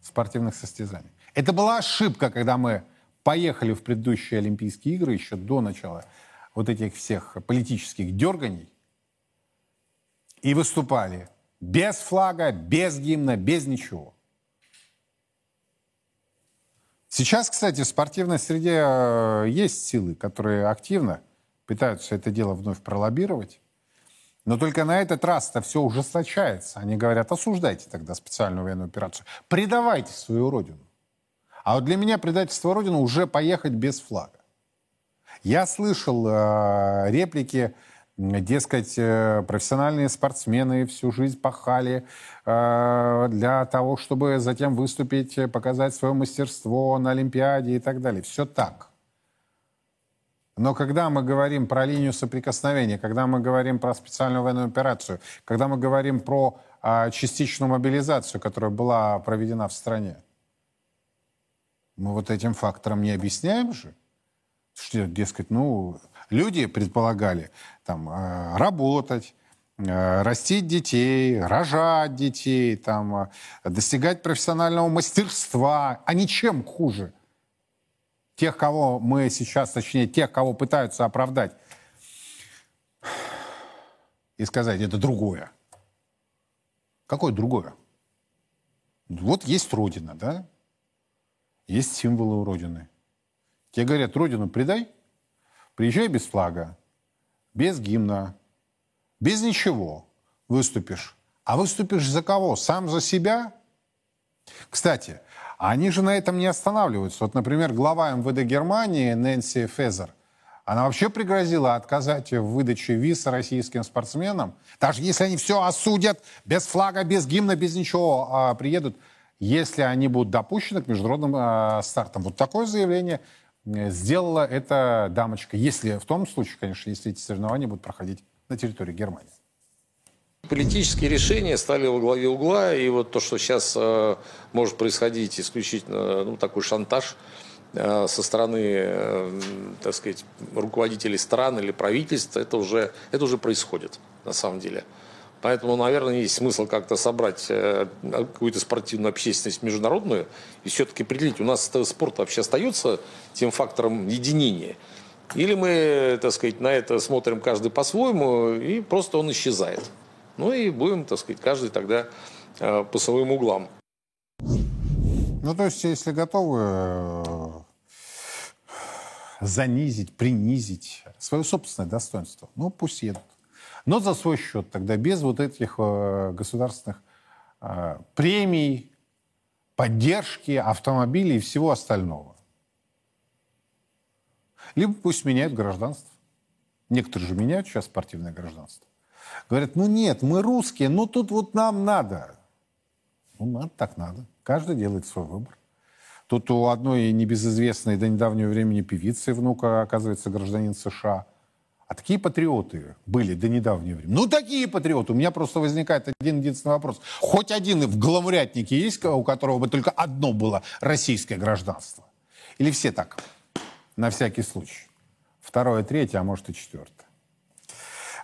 спортивных состязаниях. Это была ошибка, когда мы поехали в предыдущие Олимпийские игры еще до начала вот этих всех политических дерганий и выступали без флага, без гимна, без ничего. Сейчас, кстати, в спортивной среде э, есть силы, которые активно пытаются это дело вновь пролоббировать. Но только на этот раз это все ужесточается. Они говорят, осуждайте тогда специальную военную операцию, предавайте свою родину. А вот для меня предательство Родины уже поехать без флага. Я слышал э, реплики, дескать, э, профессиональные спортсмены всю жизнь пахали э, для того, чтобы затем выступить, показать свое мастерство на Олимпиаде и так далее. Все так. Но когда мы говорим про линию соприкосновения, когда мы говорим про специальную военную операцию, когда мы говорим про а, частичную мобилизацию, которая была проведена в стране, мы вот этим фактором не объясняем же, что, дескать, ну, люди предполагали там а, работать, а, растить детей, рожать детей, там, а, достигать профессионального мастерства, а ничем хуже – тех, кого мы сейчас, точнее, тех, кого пытаются оправдать, и сказать, это другое. Какое другое? Вот есть Родина, да? Есть символы у Родины. Тебе говорят, Родину предай, приезжай без флага, без гимна, без ничего выступишь. А выступишь за кого? Сам за себя? Кстати, они же на этом не останавливаются. Вот, например, глава МВД Германии Нэнси Фезер, она вообще пригрозила отказать в выдаче виз российским спортсменам. Даже если они все осудят, без флага, без гимна, без ничего а, приедут, если они будут допущены к международным а, стартам. Вот такое заявление сделала эта дамочка. Если в том случае, конечно, если эти соревнования будут проходить на территории Германии. Политические решения стали во главе угла, и вот то, что сейчас э, может происходить исключительно ну, такой шантаж э, со стороны, э, так сказать, руководителей стран или правительств, это уже, это уже происходит на самом деле. Поэтому, наверное, есть смысл как-то собрать э, какую-то спортивную общественность международную и все-таки определить, у нас спорт вообще остается тем фактором единения. Или мы, так сказать, на это смотрим каждый по-своему, и просто он исчезает. Ну и будем, так сказать, каждый тогда э, по своим углам. Ну, то есть, если готовы э, занизить, принизить свое собственное достоинство, ну, пусть едут. Но за свой счет тогда, без вот этих э, государственных премий, поддержки, автомобилей и всего остального. Либо пусть меняют гражданство. Некоторые же меняют сейчас спортивное гражданство. Говорят, ну нет, мы русские, ну тут вот нам надо. Ну надо, так надо. Каждый делает свой выбор. Тут у одной небезызвестной до недавнего времени певицы внука, оказывается, гражданин США. А такие патриоты были до недавнего времени. Ну, такие патриоты. У меня просто возникает один единственный вопрос. Хоть один в гламурятнике есть, у которого бы только одно было российское гражданство? Или все так? На всякий случай. Второе, третье, а может и четвертое.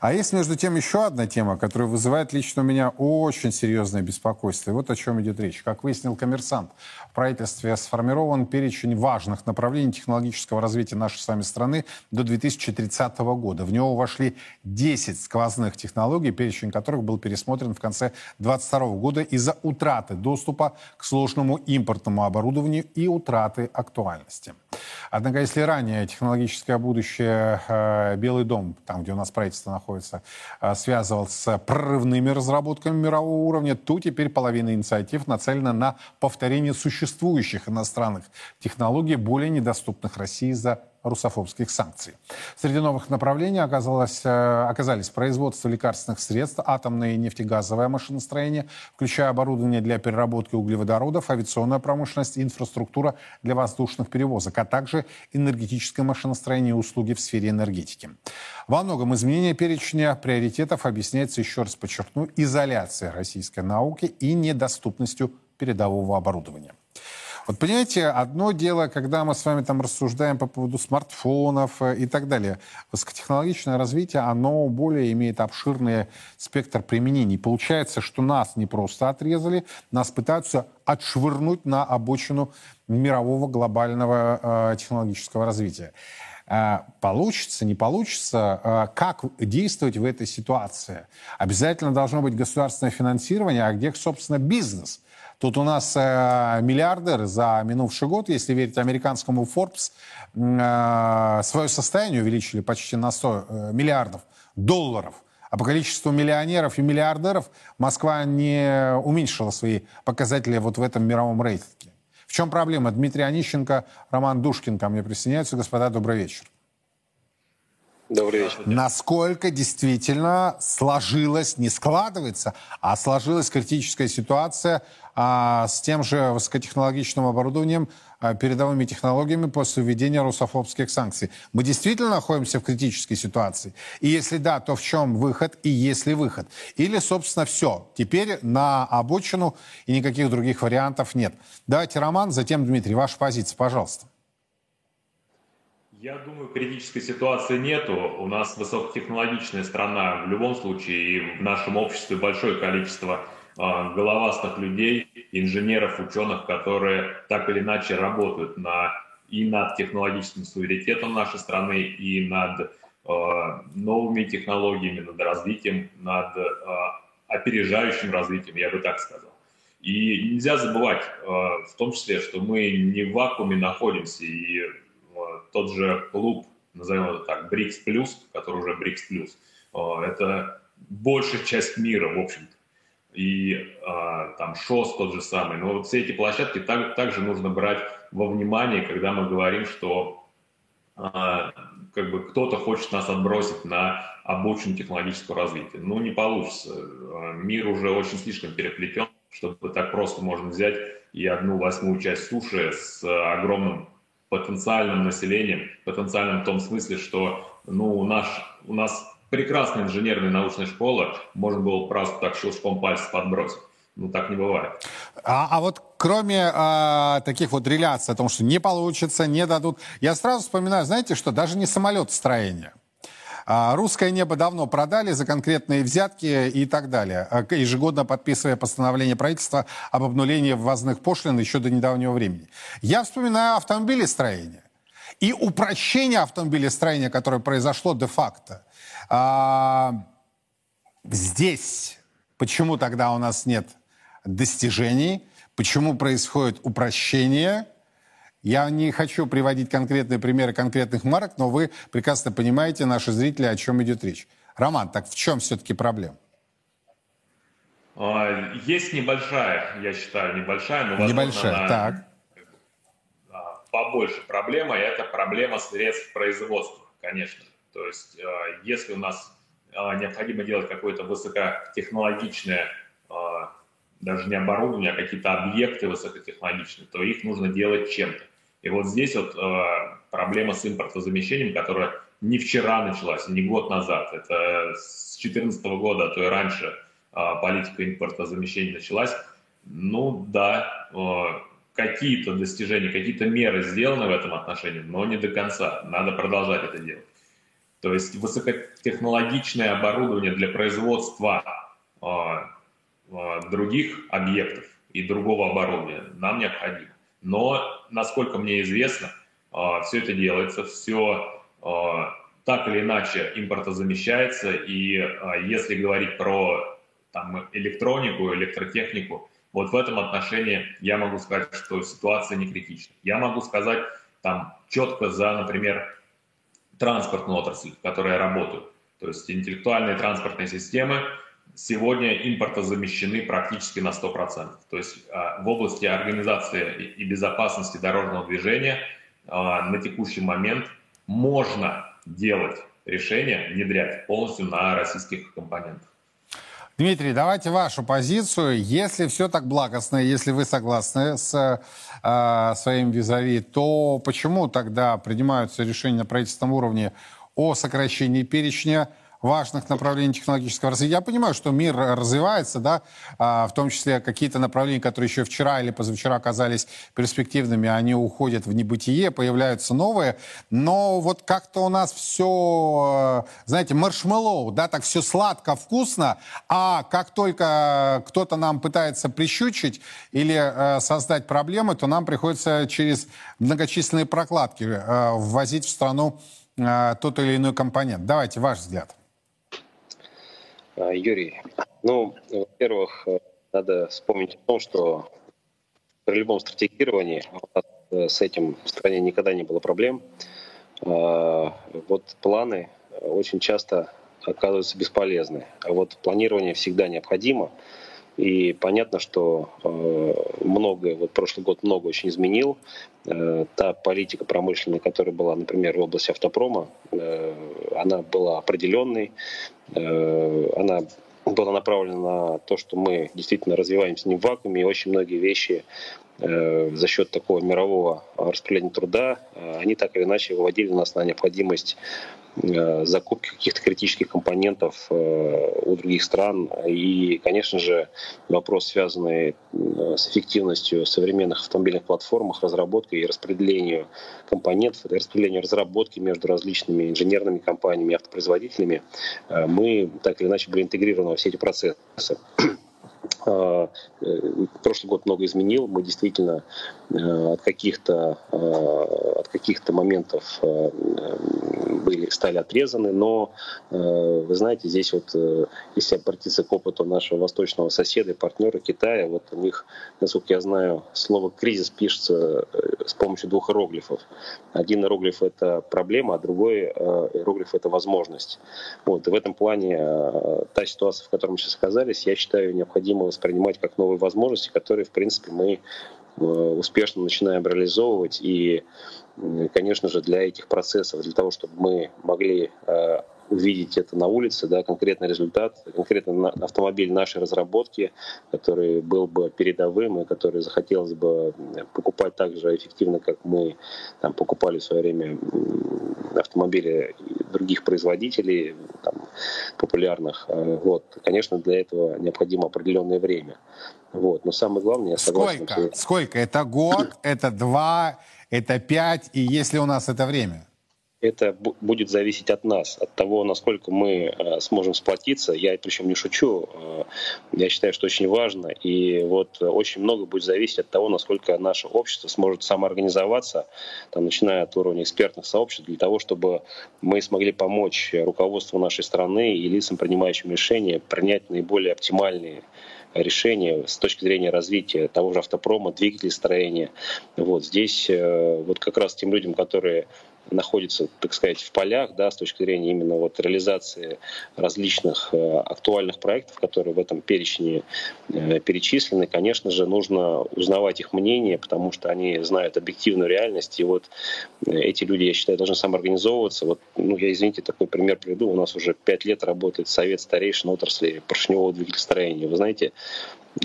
А есть, между тем, еще одна тема, которая вызывает лично у меня очень серьезное беспокойство. И вот о чем идет речь. Как выяснил коммерсант, в правительстве сформирован перечень важных направлений технологического развития нашей с вами страны до 2030 года. В него вошли 10 сквозных технологий, перечень которых был пересмотрен в конце 2022 года из-за утраты доступа к сложному импортному оборудованию и утраты актуальности. Однако, если ранее технологическое будущее э, Белый дом, там, где у нас правительство находится, э, с прорывными разработками мирового уровня, то теперь половина инициатив нацелена на повторение существующих иностранных технологий, более недоступных России за русофобских санкций. Среди новых направлений оказалось, э, оказались производство лекарственных средств, атомное и нефтегазовое машиностроение, включая оборудование для переработки углеводородов, авиационная промышленность, инфраструктура для воздушных перевозок, а также энергетическое машиностроение и услуги в сфере энергетики. Во многом изменение перечня приоритетов объясняется, еще раз подчеркну, изоляцией российской науки и недоступностью передового оборудования. Вот понимаете, одно дело, когда мы с вами там рассуждаем по поводу смартфонов э, и так далее. Высокотехнологичное развитие, оно более имеет обширный спектр применений. Получается, что нас не просто отрезали, нас пытаются отшвырнуть на обочину мирового глобального э, технологического развития. Э, получится, не получится, э, как действовать в этой ситуации? Обязательно должно быть государственное финансирование, а где, собственно, бизнес? Тут у нас э, миллиардеры за минувший год, если верить американскому Forbes, э, свое состояние увеличили почти на 100 э, миллиардов долларов. А по количеству миллионеров и миллиардеров Москва не уменьшила свои показатели вот в этом мировом рейтинге. В чем проблема? Дмитрий Онищенко, Роман Душкин ко мне присоединяются. Господа, добрый вечер. Добрый вечер. Насколько действительно сложилась, не складывается, а сложилась критическая ситуация а, с тем же высокотехнологичным оборудованием, а, передовыми технологиями после введения русофобских санкций. Мы действительно находимся в критической ситуации? И если да, то в чем выход и есть ли выход? Или, собственно, все. Теперь на обочину и никаких других вариантов нет. Давайте, Роман, затем Дмитрий, ваша позиция, пожалуйста. Я думаю, критической ситуации нету. У нас высокотехнологичная страна. В любом случае, и в нашем обществе большое количество э, головастых людей, инженеров, ученых, которые так или иначе работают на, и над технологическим суверенитетом нашей страны, и над э, новыми технологиями, над развитием, над э, опережающим развитием, я бы так сказал. И нельзя забывать, э, в том числе, что мы не в вакууме находимся, и тот же клуб, назовем это так, БРИКС Плюс, который уже БРИКС Плюс, это большая часть мира, в общем-то. И а, там ШОС тот же самый. Но вот все эти площадки так, также нужно брать во внимание, когда мы говорим, что как бы кто-то хочет нас отбросить на обочину технологического развития. Ну, не получится. Мир уже очень слишком переплетен, чтобы так просто можно взять и одну восьмую часть суши с огромным потенциальным населением, потенциальным в том смысле, что ну, наш, у нас прекрасная инженерная научная школа, можно было просто так щелчком пальца подбросить. Ну, так не бывает. А, а вот кроме а, таких вот реляций о том, что не получится, не дадут, я сразу вспоминаю, знаете что, даже не самолетостроение. А, русское небо давно продали за конкретные взятки и так далее, а, ежегодно подписывая постановление правительства об обнулении ввозных пошлин еще до недавнего времени. Я вспоминаю автомобилестроение и упрощение автомобилестроения, которое произошло де-факто. А, здесь почему тогда у нас нет достижений, почему происходит упрощение – я не хочу приводить конкретные примеры конкретных марок, но вы прекрасно понимаете, наши зрители, о чем идет речь. Роман, так в чем все-таки проблема? А, есть небольшая, я считаю, небольшая, но возможно, небольшая, она так. побольше проблема, и это проблема средств производства, конечно. То есть, а, если у нас а, необходимо делать какое-то высокотехнологичное даже не оборудование, а какие-то объекты высокотехнологичные, то их нужно делать чем-то. И вот здесь вот э, проблема с импортозамещением, которая не вчера началась, не год назад. Это с 2014 года, а то и раньше э, политика импортозамещения началась. Ну да, э, какие-то достижения, какие-то меры сделаны в этом отношении, но не до конца. Надо продолжать это делать. То есть высокотехнологичное оборудование для производства других объектов и другого оборудования нам необходимо. Но, насколько мне известно, а, все это делается, все а, так или иначе импортозамещается. И а, если говорить про там, электронику, электротехнику, вот в этом отношении я могу сказать, что ситуация не критична. Я могу сказать там четко за, например, транспортную отрасль, в которой я работаю. То есть интеллектуальные транспортные системы, сегодня импортозамещены практически на 100%. То есть а, в области организации и безопасности дорожного движения а, на текущий момент можно делать решение, внедрять полностью на российских компонентах. Дмитрий, давайте вашу позицию. Если все так благостно, если вы согласны с э, своим визави, то почему тогда принимаются решения на правительственном уровне о сокращении перечня важных направлений технологического развития. Я понимаю, что мир развивается, да, а, в том числе какие-то направления, которые еще вчера или позавчера оказались перспективными, они уходят в небытие, появляются новые, но вот как-то у нас все, знаете, маршмеллоу, да, так все сладко, вкусно, а как только кто-то нам пытается прищучить или э, создать проблемы, то нам приходится через многочисленные прокладки э, ввозить в страну э, тот или иной компонент. Давайте ваш взгляд. А, Юрий, ну, во-первых, э, надо вспомнить о том, что при любом стратегировании э, с этим в стране никогда не было проблем. Вот планы очень часто оказываются бесполезны. А вот планирование всегда необходимо. И понятно, что э, многое, вот прошлый год много очень изменил. Э, та политика промышленная, которая была, например, в области автопрома, э, она была определенной, э, она была направлена на то, что мы действительно развиваемся не в вакууме, и очень многие вещи Э, за счет такого мирового распределения труда, э, они так или иначе выводили нас на необходимость закупки каких-то критических компонентов у других стран. И, конечно же, вопрос, связанный с эффективностью современных автомобильных платформ, разработкой и распределению компонентов, распределению разработки между различными инженерными компаниями, автопроизводителями, мы так или иначе были интегрированы во все эти процессы. [clears throat] Э, прошлый год много изменил. Мы действительно э, от каких-то э, от каких-то моментов были, стали отрезаны, но вы знаете, здесь вот, если обратиться к опыту нашего восточного соседа и партнера Китая, вот у них, насколько я знаю, слово «кризис» пишется с помощью двух иероглифов. Один иероглиф — это проблема, а другой иероглиф — это возможность. Вот, и в этом плане та ситуация, в которой мы сейчас оказались, я считаю, необходимо воспринимать как новые возможности, которые, в принципе, мы э, успешно начинаем реализовывать. И, конечно же, для этих процессов, для того, чтобы мы могли э, увидеть это на улице, да, конкретный результат, конкретно автомобиль нашей разработки, который был бы передовым и который захотелось бы покупать так же эффективно, как мы там, покупали в свое время автомобили других производителей там, популярных. Э, вот. Конечно, для этого необходимо определенное время. Вот. Но самое главное, я согласен... Сколько? Что... Сколько? Это год, это два, это пять, и если у нас это время? Это будет зависеть от нас, от того, насколько мы э, сможем сплотиться. Я причем не шучу, э, я считаю, что очень важно. И вот очень много будет зависеть от того, насколько наше общество сможет самоорганизоваться, там, начиная от уровня экспертных сообществ, для того, чтобы мы смогли помочь руководству нашей страны и лицам, принимающим решения, принять наиболее оптимальные решения с точки зрения развития того же автопрома, двигателей строения. Вот здесь э, вот как раз тем людям, которые находится, так сказать, в полях, да, с точки зрения именно вот реализации различных э, актуальных проектов, которые в этом перечне э, перечислены, конечно же, нужно узнавать их мнение, потому что они знают объективную реальность, и вот э, эти люди, я считаю, должны самоорганизовываться. Вот, ну, я, извините, такой пример приведу. У нас уже пять лет работает Совет старейшин отрасли поршневого двигателестроения. Вы знаете,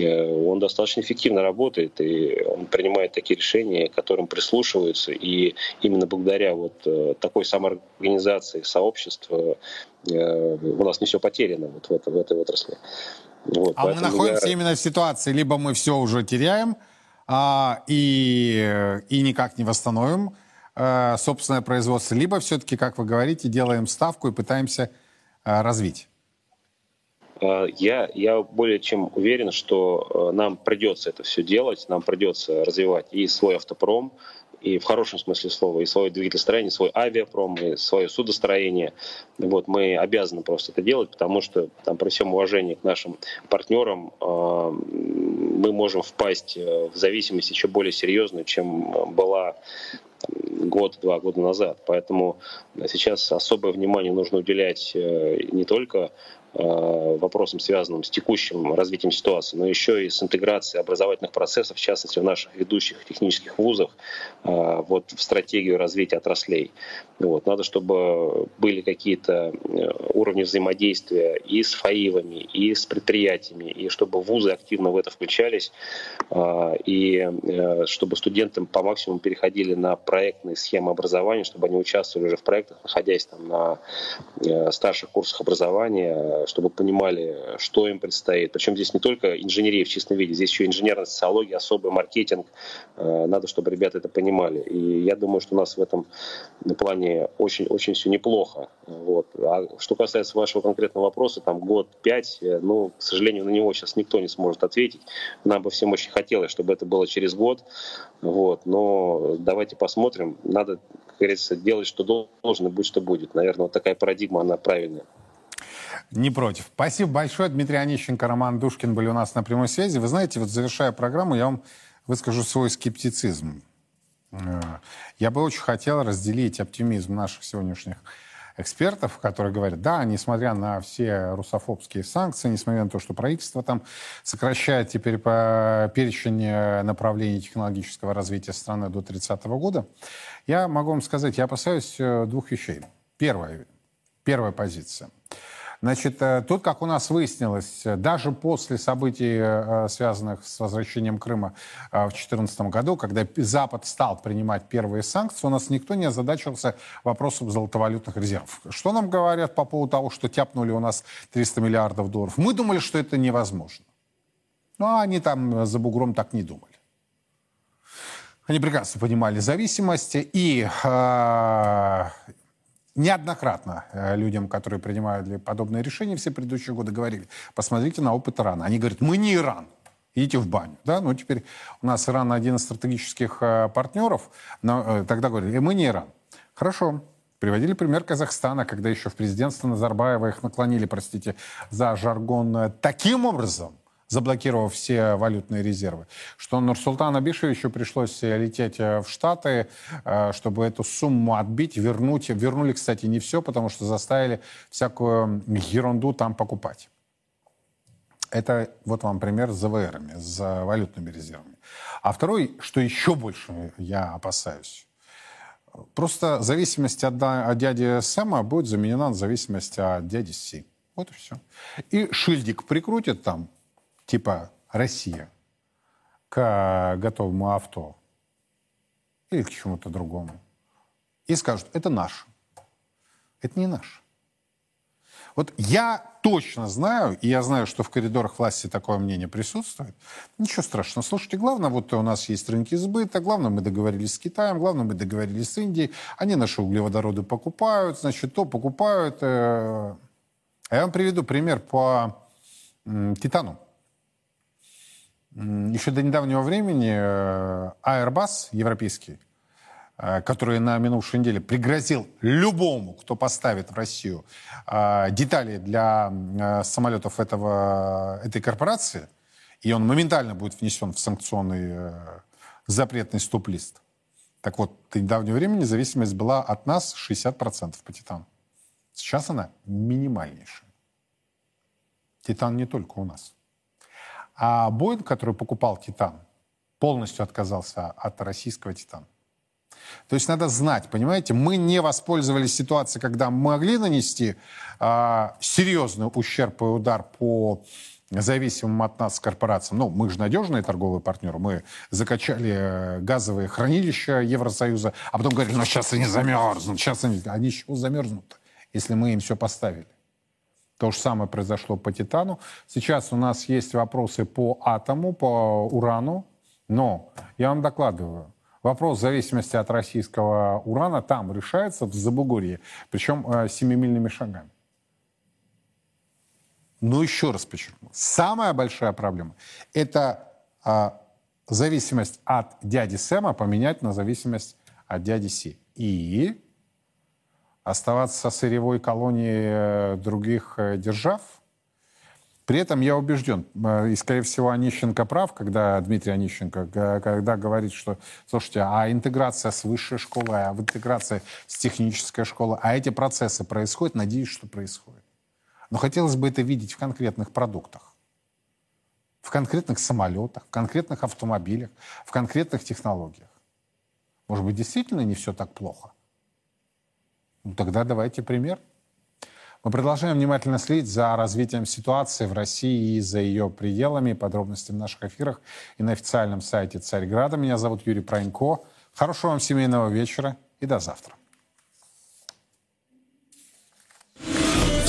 он достаточно эффективно работает, и он принимает такие решения, к которым прислушиваются. И именно благодаря вот э, такой самоорганизации сообщества э, у нас не все потеряно вот в, это, в этой отрасли. Вот, а мы находимся я... именно в ситуации, либо мы все уже теряем а, и, и никак не восстановим а, собственное производство, либо все-таки, как вы говорите, делаем ставку и пытаемся а, развить. Э, я, я более чем уверен, что э, нам придется это все делать, нам придется развивать и свой автопром, и в хорошем смысле слова, и свое двигателестроение, свой авиапром, и свое судостроение. Вот, мы обязаны просто это делать, потому что там, при всем уважении к нашим партнерам э, мы можем впасть в зависимость еще более серьезную, чем была год-два года назад. Поэтому сейчас особое внимание нужно уделять не только Э, вопросам, связанным с текущим развитием ситуации, но еще и с интеграцией образовательных процессов, в частности в наших ведущих технических вузах, э, вот в стратегию развития отраслей. Вот. Надо, чтобы были какие-то э, уровни взаимодействия и с ФАИВами, и с предприятиями, и чтобы вузы активно в это включались, и чтобы студентам по максимуму переходили на проектные схемы образования, чтобы они участвовали уже в проектах, находясь там на старших курсах образования, чтобы понимали, что им предстоит. Причем здесь не только инженерия в чистом виде, здесь еще инженерная социология, особый маркетинг. Э, надо, чтобы ребята это понимали. И я думаю, что у нас в этом плане очень-очень все неплохо. Вот. А что касается вашего конкретного вопроса, там год-пять, э, ну, к сожалению, на него сейчас никто не сможет ответить. Нам бы всем очень хотелось, чтобы это было через год. Вот. Но давайте посмотрим. Надо, как говорится, делать, что должно, быть, что будет. Наверное, вот такая парадигма, она правильная. Не против. Спасибо большое. Дмитрий Онищенко, Роман Душкин были у нас на прямой связи. Вы знаете, вот завершая программу, я вам выскажу свой скептицизм. Э, я бы очень хотел разделить оптимизм наших сегодняшних экспертов, которые говорят, да, несмотря на все русофобские санкции, несмотря на то, что правительство там сокращает теперь по перечень направлений технологического развития страны до 30 года, я могу вам сказать, я опасаюсь э, двух вещей. Первая, первая позиция – Значит, э, тут, как у нас выяснилось, даже после событий, э, связанных с возвращением Крыма э, в 2014 году, когда Запад стал принимать первые санкции, у нас никто не озадачился вопросом золотовалютных резервов. Что нам говорят по поводу того, что тяпнули у нас 300 миллиардов долларов? Мы думали, что это невозможно. Ну, а они там за бугром так не думали. Они прекрасно понимали зависимости и э, неоднократно э, людям, которые принимали подобные решения все предыдущие годы, говорили, посмотрите на опыт Ирана. Они говорят, мы не Иран, идите в баню. Да? Ну, теперь у нас Иран один из стратегических э, партнеров, но э, тогда говорили, мы не Иран. Хорошо, Приводили пример Казахстана, когда еще в президентство Назарбаева их наклонили, простите, за жаргон таким образом, заблокировав все валютные резервы, что Нурсултану Абишевичу пришлось лететь э, в Штаты, э, чтобы эту сумму отбить, вернуть. Вернули, кстати, не все, потому что заставили всякую ерунду там покупать. Это вот вам пример с ЗВРами, с валютными резервами. А второй, что еще больше я опасаюсь, просто зависимость от, от дяди Сэма будет заменена на зависимость от дяди Си. Вот и все. И шильдик прикрутит там, типа Россия к готовому авто или к чему-то другому и скажут, это наше. Это не наше. Вот я точно знаю, и я знаю, что в коридорах власти такое мнение присутствует. Ничего страшного. Слушайте, главное, вот у нас есть рынки сбыта, главное, мы договорились с Китаем, главное, мы договорились с Индией, они наши углеводороды покупают, значит, то покупают. Э. А я вам приведу пример по Титану. Еще до недавнего времени э, Airbus европейский, э, который на минувшей неделе пригрозил любому, кто поставит в Россию э, детали для самолетов этого, этой корпорации, и он моментально будет внесен в санкционный запретный стоп-лист. Так вот, до недавнего времени зависимость была от нас 60% по титану. Сейчас она минимальнейшая. Титан не только у нас. А Боинг, который покупал «Титан», полностью отказался от российского «Титана». То есть надо знать, понимаете, мы не воспользовались ситуацией, когда могли нанести э, серьезный ущерб и удар по зависимым от нас корпорациям. Ну, мы же надежные торговые партнеры. Мы закачали э, газовые хранилища Евросоюза, а потом говорили, ну сейчас они замерзнут, сейчас они... Они еще замерзнут, если мы им все поставили. То же самое произошло по титану. Сейчас у нас есть вопросы по атому, по урану, но я вам докладываю, вопрос зависимости от российского урана там решается в Забугорье, причем э, семимильными шагами. Но еще раз подчеркну, самая большая проблема – это э, зависимость от дяди Сэма поменять на зависимость от дяди Си. И оставаться сырьевой колонией э, других э, держав. При этом я убежден, э, и, скорее всего, Онищенко прав, когда Дмитрий Онищенко, когда говорит, что, слушайте, а интеграция с высшей школой, а интеграция с технической школой, а эти процессы происходят, надеюсь, что происходит. Но хотелось бы это видеть в конкретных продуктах, в конкретных самолетах, в конкретных автомобилях, в конкретных технологиях. Может быть, действительно не все так плохо? Ну, тогда давайте пример. Мы продолжаем внимательно следить за развитием ситуации в России и за ее пределами. Подробности в наших эфирах и на официальном сайте Царьграда. Меня зовут Юрий Пронько. Хорошего вам семейного вечера и до завтра.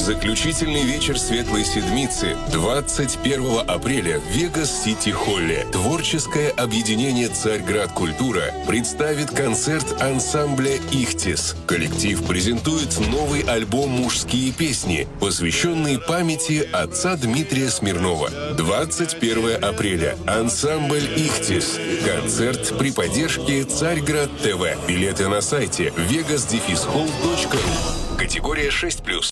Заключительный вечер Светлой Седмицы 21 апреля в Вегас-Сити-Холле. Творческое объединение «Царьград Культура» представит концерт ансамбля «Ихтис». Коллектив презентует новый альбом «Мужские песни», посвященный памяти отца Дмитрия Смирнова. 21 апреля. Ансамбль «Ихтис». Концерт при поддержке «Царьград ТВ». Билеты на сайте vegas-hall.ru. Категория 6+.